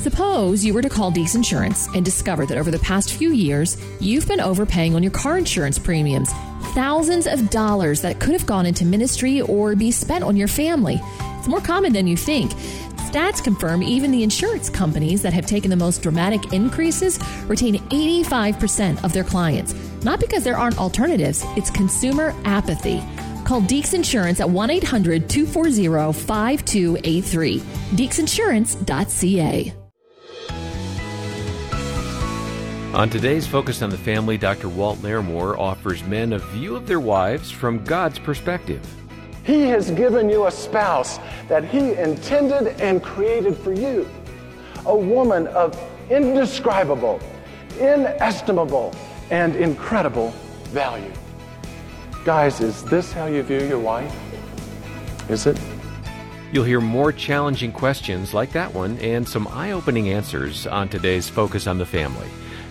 Suppose you were to call Deeks Insurance and discover that over the past few years, you've been overpaying on your car insurance premiums. Thousands of dollars that could have gone into ministry or be spent on your family. It's more common than you think. Stats confirm even the insurance companies that have taken the most dramatic increases retain 85% of their clients. Not because there aren't alternatives, it's consumer apathy. Call Deeks Insurance at 1 800 240 5283. DeeksInsurance.ca. On today's Focus on the Family, Dr. Walt Larimore offers men a view of their wives from God's perspective. He has given you a spouse that He intended and created for you. A woman of indescribable, inestimable, and incredible value. Guys, is this how you view your wife? Is it? You'll hear more challenging questions like that one and some eye opening answers on today's Focus on the Family.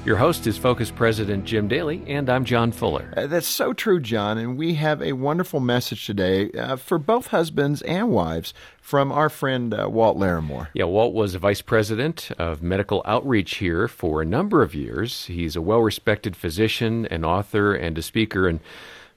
Your host is Focus President Jim Daly, and I'm John Fuller. Uh, that's so true, John. And we have a wonderful message today uh, for both husbands and wives from our friend uh, Walt Larimore. Yeah, Walt was a vice president of medical outreach here for a number of years. He's a well respected physician, an author, and a speaker. And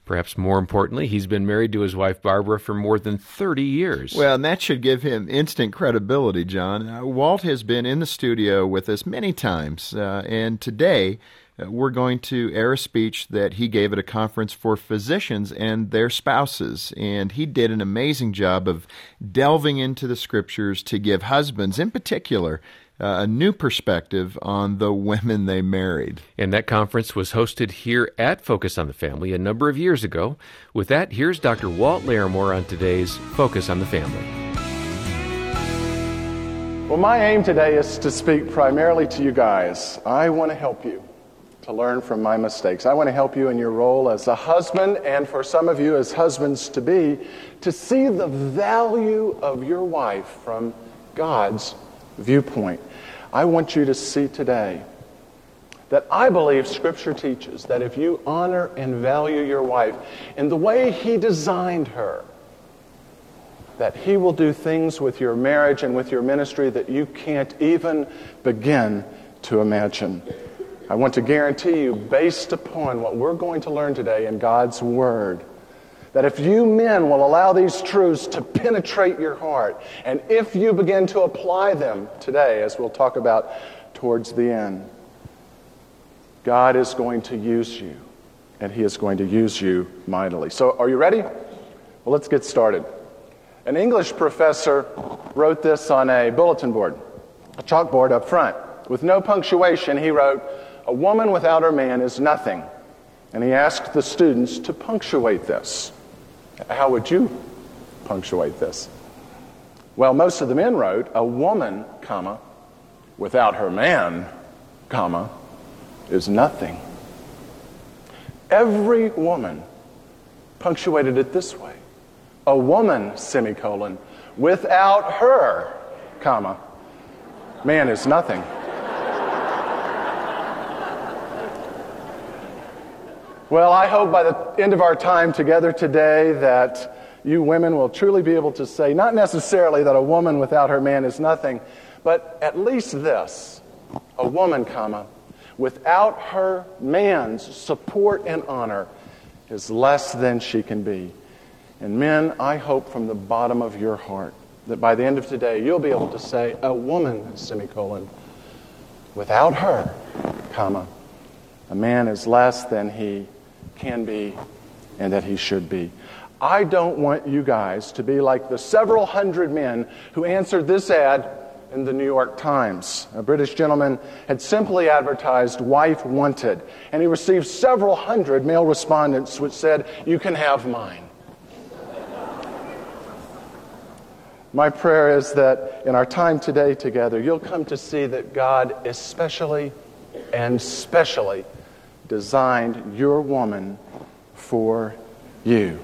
Perhaps more importantly, he's been married to his wife Barbara for more than 30 years. Well, and that should give him instant credibility, John. Uh, Walt has been in the studio with us many times, uh, and today uh, we're going to air a speech that he gave at a conference for physicians and their spouses. And he did an amazing job of delving into the scriptures to give husbands, in particular, uh, a new perspective on the women they married. And that conference was hosted here at Focus on the Family a number of years ago. With that, here's Dr. Walt Larimore on today's Focus on the Family. Well, my aim today is to speak primarily to you guys. I want to help you to learn from my mistakes. I want to help you in your role as a husband, and for some of you as husbands to be, to see the value of your wife from God's viewpoint. I want you to see today that I believe Scripture teaches that if you honor and value your wife in the way He designed her, that He will do things with your marriage and with your ministry that you can't even begin to imagine. I want to guarantee you, based upon what we're going to learn today in God's Word, that if you men will allow these truths to penetrate your heart, and if you begin to apply them today, as we'll talk about towards the end, God is going to use you, and He is going to use you mightily. So, are you ready? Well, let's get started. An English professor wrote this on a bulletin board, a chalkboard up front. With no punctuation, he wrote, A woman without her man is nothing. And he asked the students to punctuate this. How would you punctuate this? Well, most of the men wrote, a woman, comma, without her man, comma, is nothing. Every woman punctuated it this way. A woman, semicolon, without her, comma, man is nothing. Well, I hope by the end of our time together today that you women will truly be able to say, not necessarily that a woman without her man is nothing, but at least this a woman, comma, without her man's support and honor is less than she can be. And men, I hope from the bottom of your heart that by the end of today you'll be able to say, a woman, semicolon, without her, comma, a man is less than he can be and that he should be. I don't want you guys to be like the several hundred men who answered this ad in the New York Times. A British gentleman had simply advertised wife wanted, and he received several hundred male respondents which said, You can have mine. My prayer is that in our time today together, you'll come to see that God especially and specially designed your woman for you.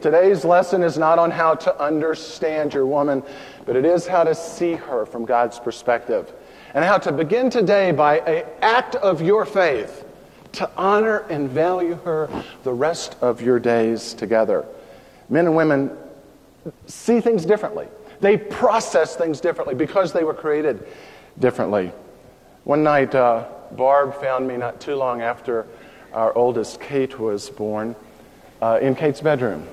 Today's lesson is not on how to understand your woman, but it is how to see her from God's perspective. And how to begin today by an act of your faith to honor and value her the rest of your days together. Men and women see things differently. They process things differently because they were created differently. One night, uh, Barb found me not too long after our oldest Kate was born uh, in Kate's bedroom.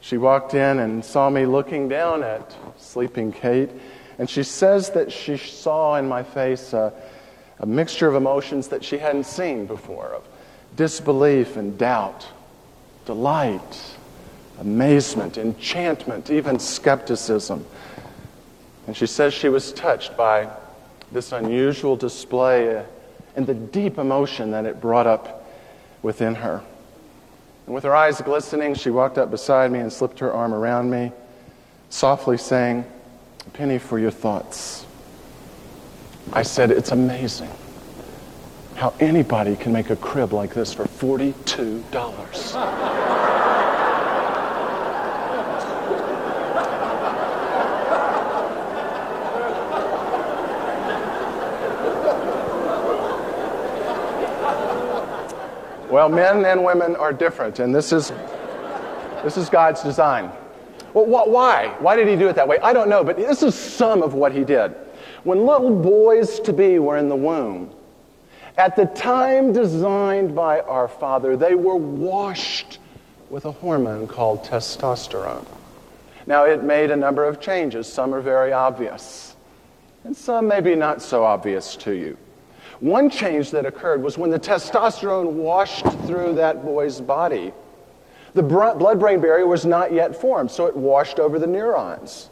She walked in and saw me looking down at sleeping Kate, and she says that she saw in my face a, a mixture of emotions that she hadn't seen before of disbelief and doubt, delight, amazement, enchantment, even skepticism. And she says she was touched by this unusual display uh, and the deep emotion that it brought up within her. And with her eyes glistening, she walked up beside me and slipped her arm around me, softly saying, A penny for your thoughts. I said, It's amazing how anybody can make a crib like this for $42. Well, men and women are different, and this is, this is God's design. Well, wh- why? Why did he do it that way? I don't know, but this is some of what he did. When little boys to be were in the womb, at the time designed by our Father, they were washed with a hormone called testosterone. Now, it made a number of changes. Some are very obvious, and some maybe not so obvious to you. One change that occurred was when the testosterone washed through that boy's body. The blood brain barrier was not yet formed, so it washed over the neurons.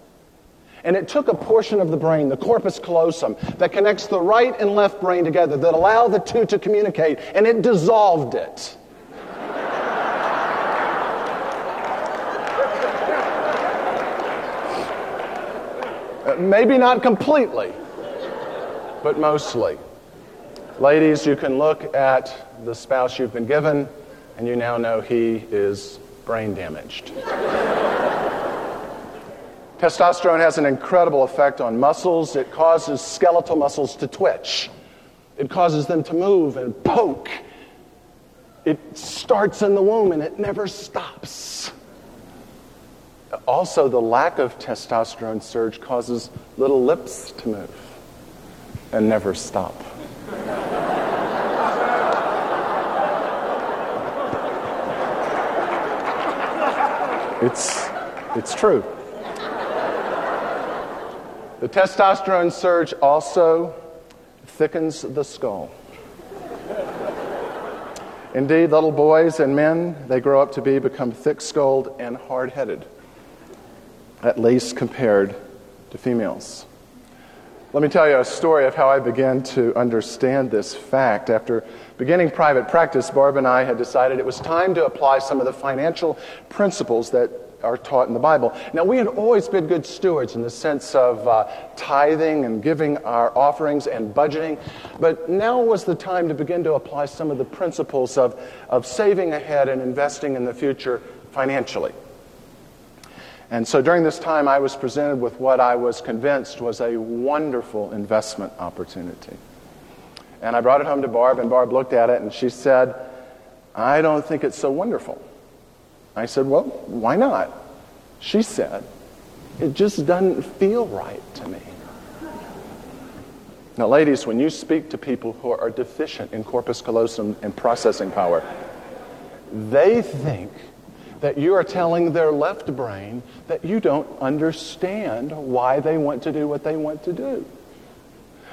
And it took a portion of the brain, the corpus callosum, that connects the right and left brain together, that allow the two to communicate, and it dissolved it. Uh, maybe not completely, but mostly. Ladies, you can look at the spouse you've been given, and you now know he is brain damaged. Testosterone has an incredible effect on muscles. It causes skeletal muscles to twitch, it causes them to move and poke. It starts in the womb and it never stops. Also, the lack of testosterone surge causes little lips to move and never stop. It's, it's true. The testosterone surge also thickens the skull. Indeed, little boys and men, they grow up to be, become thick skulled and hard headed, at least compared to females. Let me tell you a story of how I began to understand this fact. After beginning private practice, Barb and I had decided it was time to apply some of the financial principles that are taught in the Bible. Now, we had always been good stewards in the sense of uh, tithing and giving our offerings and budgeting, but now was the time to begin to apply some of the principles of, of saving ahead and investing in the future financially. And so during this time, I was presented with what I was convinced was a wonderful investment opportunity. And I brought it home to Barb, and Barb looked at it and she said, I don't think it's so wonderful. I said, Well, why not? She said, It just doesn't feel right to me. Now, ladies, when you speak to people who are deficient in corpus callosum and processing power, they think that you are telling their left brain that you don't understand why they want to do what they want to do.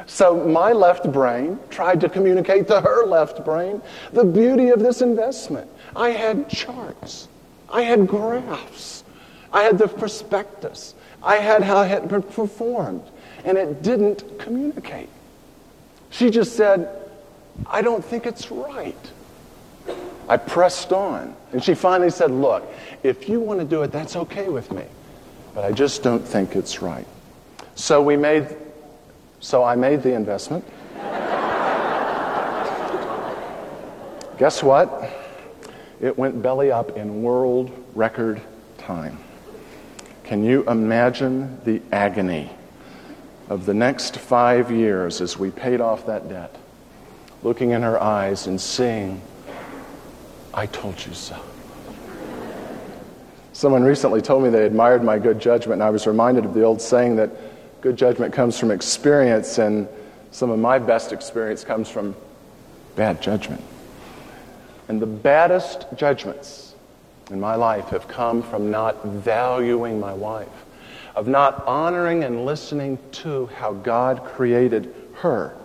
So my left brain tried to communicate to her left brain the beauty of this investment. I had charts, I had graphs, I had the prospectus, I had how it had performed, and it didn't communicate. She just said, I don't think it's right. I pressed on. And she finally said, Look, if you want to do it, that's okay with me. But I just don't think it's right. So we made, so I made the investment. Guess what? It went belly up in world record time. Can you imagine the agony of the next five years as we paid off that debt? Looking in her eyes and seeing I told you so. Someone recently told me they admired my good judgment, and I was reminded of the old saying that good judgment comes from experience, and some of my best experience comes from bad judgment. And the baddest judgments in my life have come from not valuing my wife, of not honoring and listening to how God created her.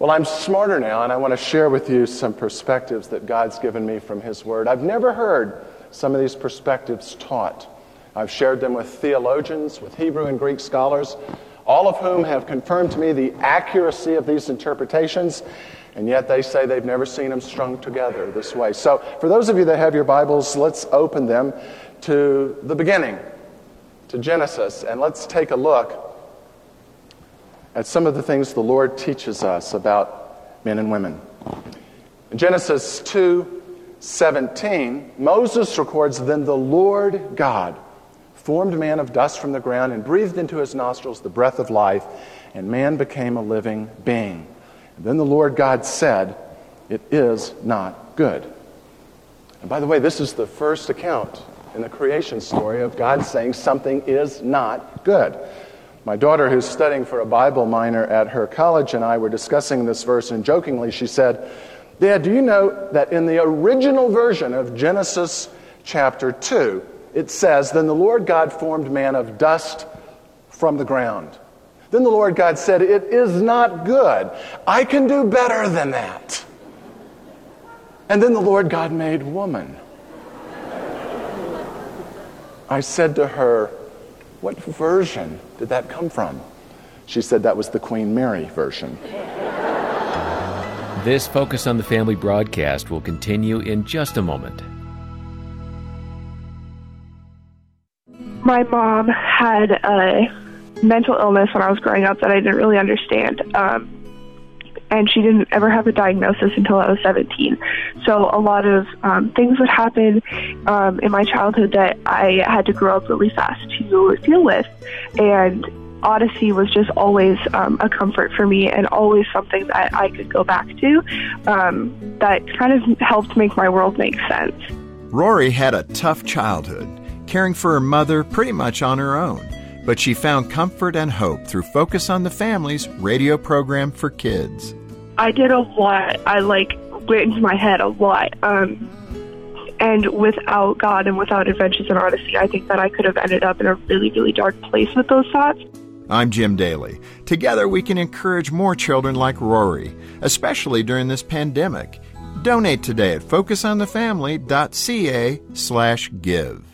Well, I'm smarter now, and I want to share with you some perspectives that God's given me from His Word. I've never heard some of these perspectives taught. I've shared them with theologians, with Hebrew and Greek scholars, all of whom have confirmed to me the accuracy of these interpretations and yet they say they've never seen them strung together this way. So, for those of you that have your Bibles, let's open them to the beginning, to Genesis, and let's take a look at some of the things the Lord teaches us about men and women. In Genesis 2 17, Moses records, Then the Lord God formed man of dust from the ground and breathed into his nostrils the breath of life, and man became a living being. And then the Lord God said, It is not good. And by the way, this is the first account in the creation story of God saying something is not good. My daughter, who's studying for a Bible minor at her college, and I were discussing this verse, and jokingly she said, Dad, do you know that in the original version of Genesis chapter 2, it says, Then the Lord God formed man of dust from the ground. Then the Lord God said, It is not good. I can do better than that. And then the Lord God made woman. I said to her, What version did that come from? She said that was the Queen Mary version. This Focus on the Family broadcast will continue in just a moment. My mom had a mental illness when I was growing up that I didn't really understand. Um, and she didn't ever have a diagnosis until I was 17. So a lot of um, things would happen um, in my childhood that I had to grow up really fast to deal with. And Odyssey was just always um, a comfort for me and always something that I could go back to um, that kind of helped make my world make sense. Rory had a tough childhood, caring for her mother pretty much on her own but she found comfort and hope through Focus on the Family's radio program for kids. I did a lot. I like went into my head a lot. Um, and without God and without Adventures in Odyssey, I think that I could have ended up in a really, really dark place with those thoughts. I'm Jim Daly. Together we can encourage more children like Rory, especially during this pandemic. Donate today at focusonthefamily.ca slash give.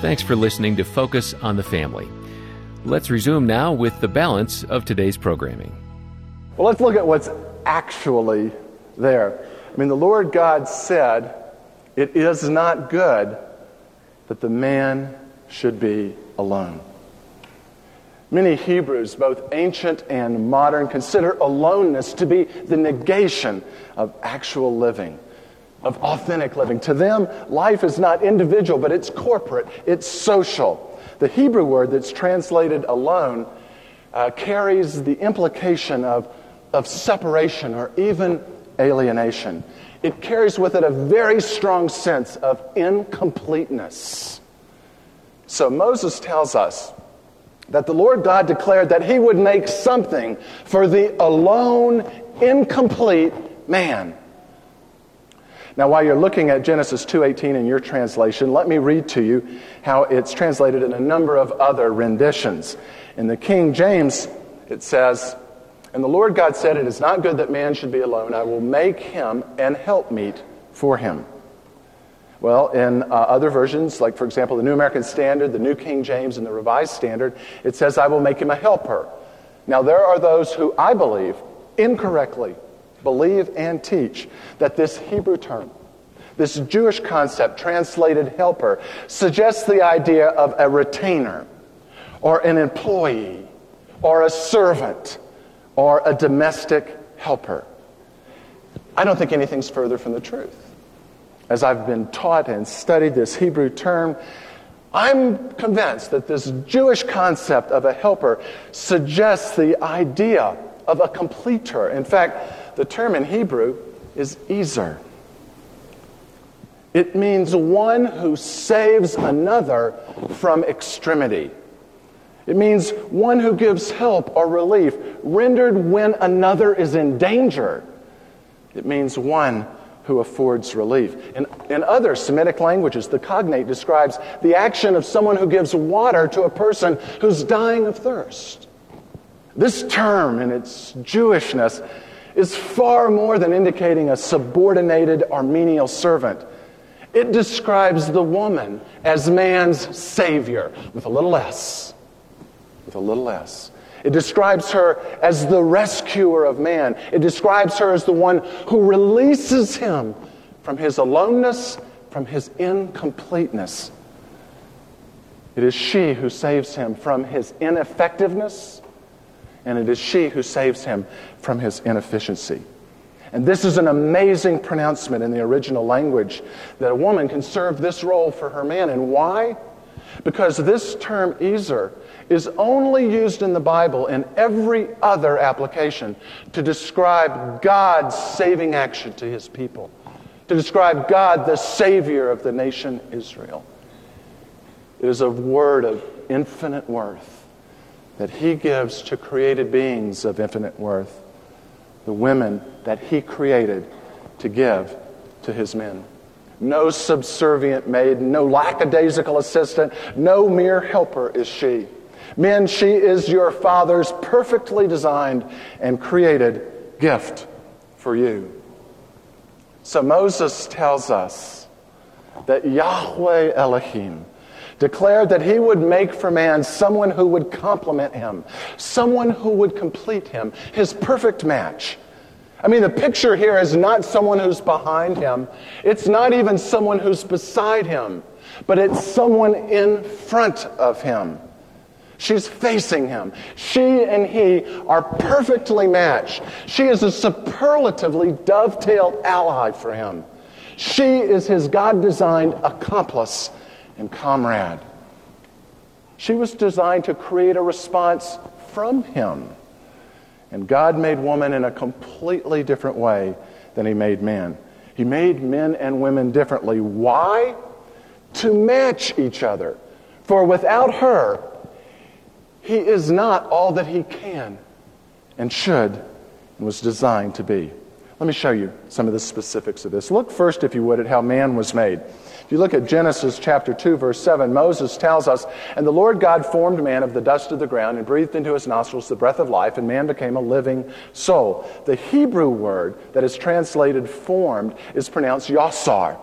Thanks for listening to Focus on the Family. Let's resume now with the balance of today's programming. Well, let's look at what's actually there. I mean, the Lord God said, It is not good that the man should be alone. Many Hebrews, both ancient and modern, consider aloneness to be the negation of actual living of authentic living. To them, life is not individual, but it's corporate, it's social. The Hebrew word that's translated alone uh, carries the implication of, of separation or even alienation. It carries with it a very strong sense of incompleteness. So Moses tells us that the Lord God declared that he would make something for the alone, incomplete man. Now, while you're looking at Genesis 2:18 in your translation, let me read to you how it's translated in a number of other renditions. In the King James, it says, "And the Lord God said, It is not good that man should be alone. I will make him an helpmeet for him." Well, in uh, other versions, like for example the New American Standard, the New King James, and the Revised Standard, it says, "I will make him a helper." Now, there are those who I believe incorrectly believe and teach that this Hebrew term, This Jewish concept, translated helper, suggests the idea of a retainer, or an employee, or a servant, or a domestic helper. I don't think anything's further from the truth. As I've been taught and studied this Hebrew term, I'm convinced that this Jewish concept of a helper suggests the idea of a completer. In fact, the term in Hebrew is ezer. It means one who saves another from extremity. It means one who gives help or relief rendered when another is in danger. It means one who affords relief. In, in other Semitic languages, the cognate describes the action of someone who gives water to a person who's dying of thirst. This term, in its Jewishness, is far more than indicating a subordinated or menial servant. It describes the woman as man's savior, with a little s. With a little s. It describes her as the rescuer of man. It describes her as the one who releases him from his aloneness, from his incompleteness. It is she who saves him from his ineffectiveness, and it is she who saves him from his inefficiency. And this is an amazing pronouncement in the original language that a woman can serve this role for her man. And why? Because this term, Ezer, is only used in the Bible in every other application to describe God's saving action to his people, to describe God, the Savior of the nation Israel. It is a word of infinite worth that he gives to created beings of infinite worth, the women that he created to give to his men. No subservient maid, no lackadaisical assistant, no mere helper is she. Men, she is your Father's perfectly designed and created gift for you. So Moses tells us that Yahweh Elohim declared that he would make for man someone who would complement him, someone who would complete him, his perfect match. I mean, the picture here is not someone who's behind him. It's not even someone who's beside him, but it's someone in front of him. She's facing him. She and he are perfectly matched. She is a superlatively dovetailed ally for him. She is his God designed accomplice and comrade. She was designed to create a response from him. And God made woman in a completely different way than he made man. He made men and women differently. Why? To match each other. For without her, he is not all that he can and should and was designed to be. Let me show you some of the specifics of this. Look first, if you would, at how man was made. If you look at Genesis chapter 2, verse 7, Moses tells us, And the Lord God formed man of the dust of the ground and breathed into his nostrils the breath of life, and man became a living soul. The Hebrew word that is translated formed is pronounced yasar.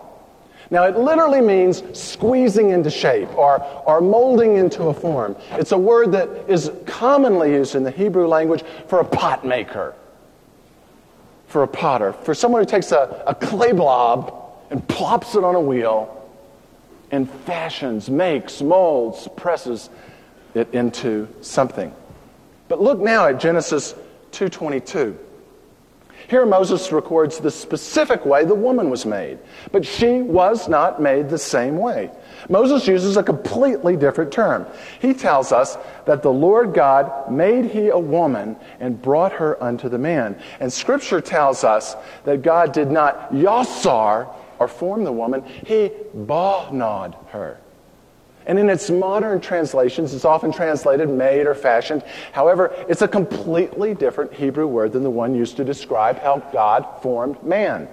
Now, it literally means squeezing into shape or, or molding into a form. It's a word that is commonly used in the Hebrew language for a pot maker, for a potter, for someone who takes a, a clay blob and plops it on a wheel and fashions, makes, molds, presses it into something. But look now at Genesis 2:22. Here, Moses records the specific way the woman was made, but she was not made the same way. Moses uses a completely different term. He tells us that the Lord God made he a woman and brought her unto the man. And Scripture tells us that God did not yasar or form the woman, he bonod her. And in its modern translations, it's often translated made or fashioned. However, it's a completely different Hebrew word than the one used to describe how God formed man.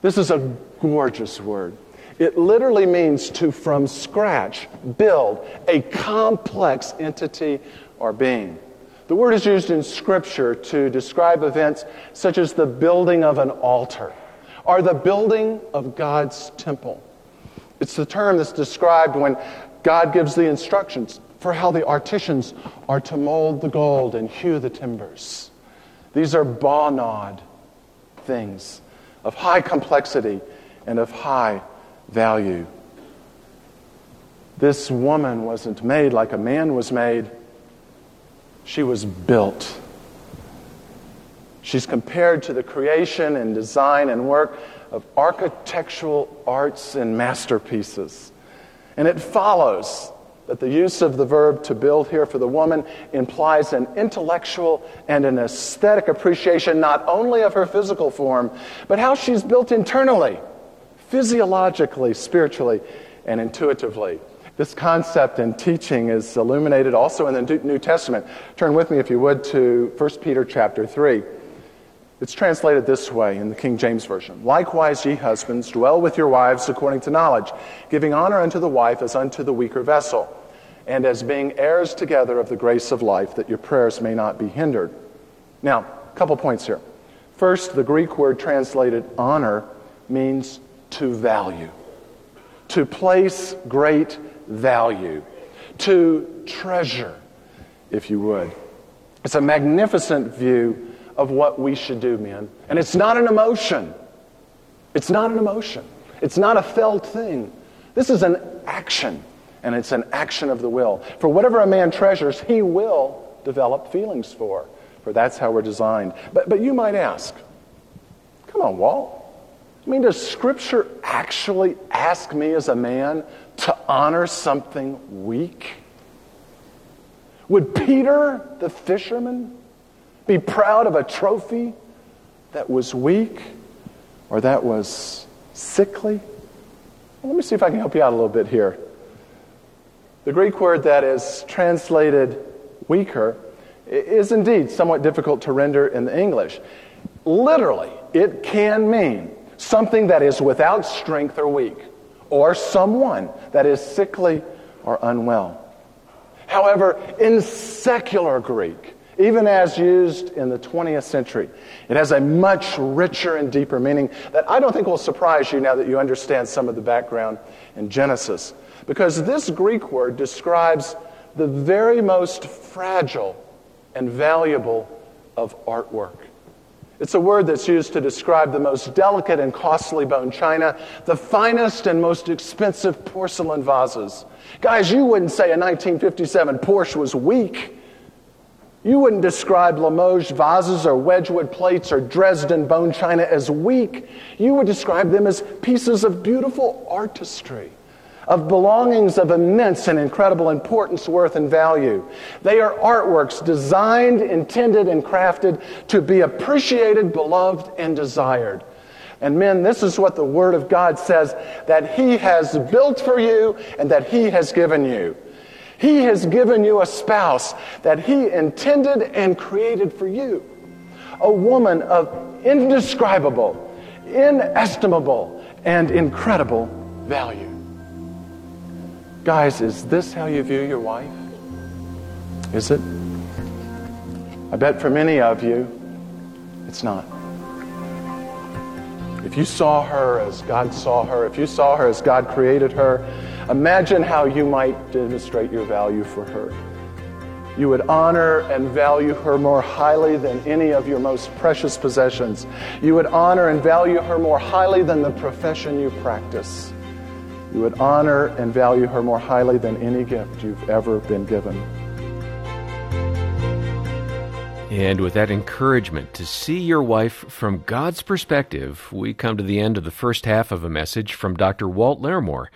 This is a gorgeous word. It literally means to, from scratch, build a complex entity or being. The word is used in Scripture to describe events such as the building of an altar or the building of God's temple. It's the term that's described when God gives the instructions for how the artisans are to mold the gold and hew the timbers. These are bonod things of high complexity and of high value. This woman wasn't made like a man was made, she was built. She's compared to the creation and design and work of architectural arts and masterpieces. And it follows that the use of the verb to build here for the woman implies an intellectual and an aesthetic appreciation not only of her physical form, but how she's built internally, physiologically, spiritually, and intuitively. This concept and teaching is illuminated also in the New Testament. Turn with me, if you would, to 1 Peter chapter 3. It's translated this way in the King James Version Likewise, ye husbands, dwell with your wives according to knowledge, giving honor unto the wife as unto the weaker vessel, and as being heirs together of the grace of life, that your prayers may not be hindered. Now, a couple points here. First, the Greek word translated honor means to value, to place great value, to treasure, if you would. It's a magnificent view of what we should do, men. And it's not an emotion. It's not an emotion. It's not a felt thing. This is an action, and it's an action of the will. For whatever a man treasures, he will develop feelings for, for that's how we're designed. But, but you might ask, come on, Walt. I mean, does Scripture actually ask me as a man to honor something weak? Would Peter the fisherman be proud of a trophy that was weak or that was sickly? Let me see if I can help you out a little bit here. The Greek word that is translated weaker is indeed somewhat difficult to render in the English. Literally, it can mean something that is without strength or weak, or someone that is sickly or unwell. However, in secular Greek, even as used in the 20th century. It has a much richer and deeper meaning that I don't think will surprise you now that you understand some of the background in Genesis. Because this Greek word describes the very most fragile and valuable of artwork. It's a word that's used to describe the most delicate and costly bone china, the finest and most expensive porcelain vases. Guys, you wouldn't say a 1957 Porsche was weak. You wouldn't describe Limoges vases or Wedgwood plates or Dresden bone china as weak. You would describe them as pieces of beautiful artistry, of belongings of immense and incredible importance, worth, and value. They are artworks designed, intended, and crafted to be appreciated, beloved, and desired. And men, this is what the Word of God says that He has built for you and that He has given you. He has given you a spouse that He intended and created for you. A woman of indescribable, inestimable, and incredible value. Guys, is this how you view your wife? Is it? I bet for many of you, it's not. If you saw her as God saw her, if you saw her as God created her, Imagine how you might demonstrate your value for her. You would honor and value her more highly than any of your most precious possessions. You would honor and value her more highly than the profession you practice. You would honor and value her more highly than any gift you've ever been given. And with that encouragement to see your wife from God's perspective, we come to the end of the first half of a message from Dr. Walt Larimore.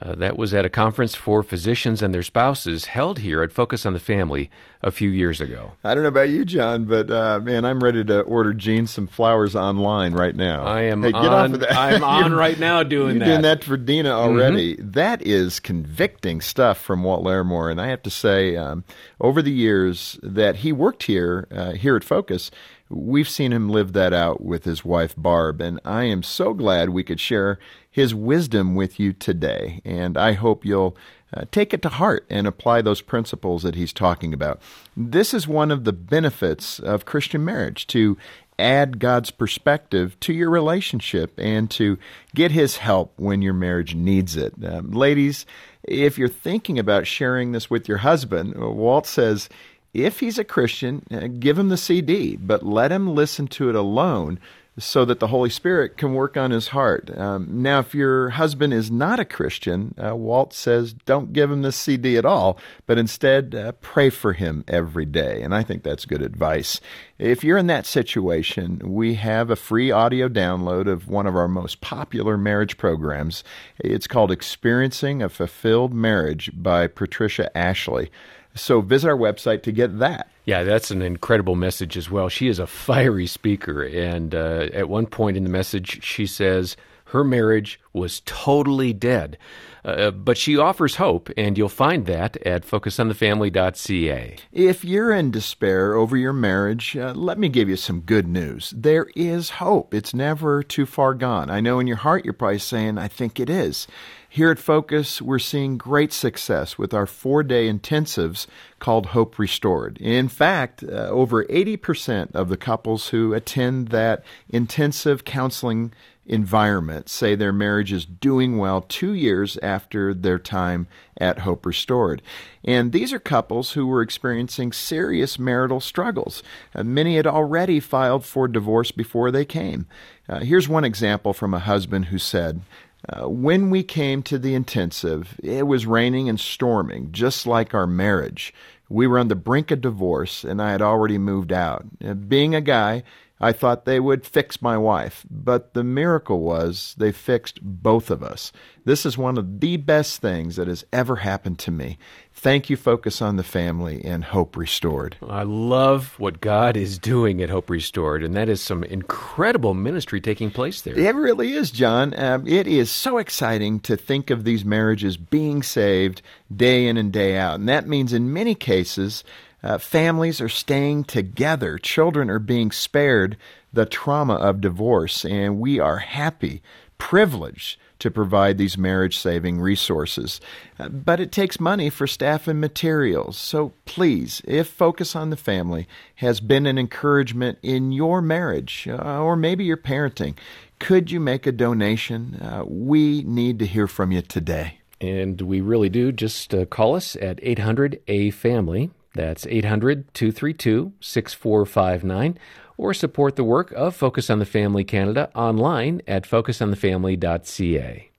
Uh, that was at a conference for physicians and their spouses held here at Focus on the Family a few years ago. I don't know about you, John, but uh, man, I'm ready to order Jean some flowers online right now. I am. Hey, get on, off of that. I'm on right now doing that. Doing that for Dena already. Mm-hmm. That is convicting stuff from Walt Larimore, and I have to say, um, over the years that he worked here, uh, here at Focus. We've seen him live that out with his wife Barb, and I am so glad we could share his wisdom with you today. And I hope you'll uh, take it to heart and apply those principles that he's talking about. This is one of the benefits of Christian marriage to add God's perspective to your relationship and to get his help when your marriage needs it. Um, ladies, if you're thinking about sharing this with your husband, Walt says, if he's a Christian, uh, give him the CD, but let him listen to it alone so that the Holy Spirit can work on his heart. Um, now, if your husband is not a Christian, uh, Walt says don't give him this CD at all, but instead uh, pray for him every day. And I think that's good advice. If you're in that situation, we have a free audio download of one of our most popular marriage programs. It's called Experiencing a Fulfilled Marriage by Patricia Ashley. So visit our website to get that. Yeah, that's an incredible message as well. She is a fiery speaker. And uh, at one point in the message, she says her marriage was totally dead. Uh, but she offers hope, and you'll find that at focusonthefamily.ca. If you're in despair over your marriage, uh, let me give you some good news. There is hope. It's never too far gone. I know in your heart you're probably saying, I think it is. Here at Focus, we're seeing great success with our four day intensives called Hope Restored. In fact, uh, over 80% of the couples who attend that intensive counseling environment say their marriage is doing well two years after their time at Hope Restored. And these are couples who were experiencing serious marital struggles. Uh, many had already filed for divorce before they came. Uh, here's one example from a husband who said, uh, when we came to the intensive, it was raining and storming, just like our marriage. We were on the brink of divorce, and I had already moved out. Uh, being a guy, I thought they would fix my wife, but the miracle was they fixed both of us. This is one of the best things that has ever happened to me. Thank you, Focus on the Family and Hope Restored. I love what God is doing at Hope Restored, and that is some incredible ministry taking place there. It really is, John. Um, it is so exciting to think of these marriages being saved day in and day out. And that means, in many cases, uh, families are staying together. Children are being spared the trauma of divorce, and we are happy, privileged to provide these marriage saving resources. Uh, but it takes money for staff and materials. So please, if Focus on the Family has been an encouragement in your marriage uh, or maybe your parenting, could you make a donation? Uh, we need to hear from you today. And we really do. Just uh, call us at 800 A Family. That's 800 232 6459 or support the work of Focus on the Family Canada online at focusonthefamily.ca.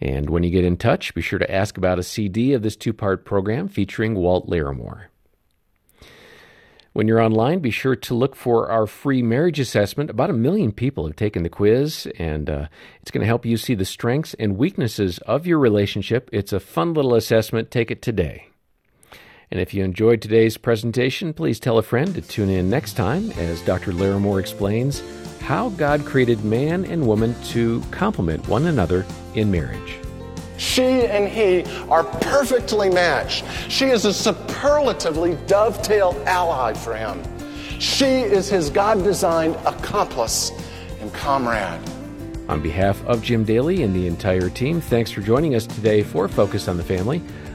And when you get in touch, be sure to ask about a CD of this two part program featuring Walt Larimore. When you're online, be sure to look for our free marriage assessment. About a million people have taken the quiz, and uh, it's going to help you see the strengths and weaknesses of your relationship. It's a fun little assessment. Take it today. And if you enjoyed today's presentation, please tell a friend to tune in next time as Dr. Larimore explains how God created man and woman to complement one another in marriage. She and he are perfectly matched. She is a superlatively dovetail ally for him. She is his God designed accomplice and comrade. On behalf of Jim Daly and the entire team, thanks for joining us today for Focus on the Family.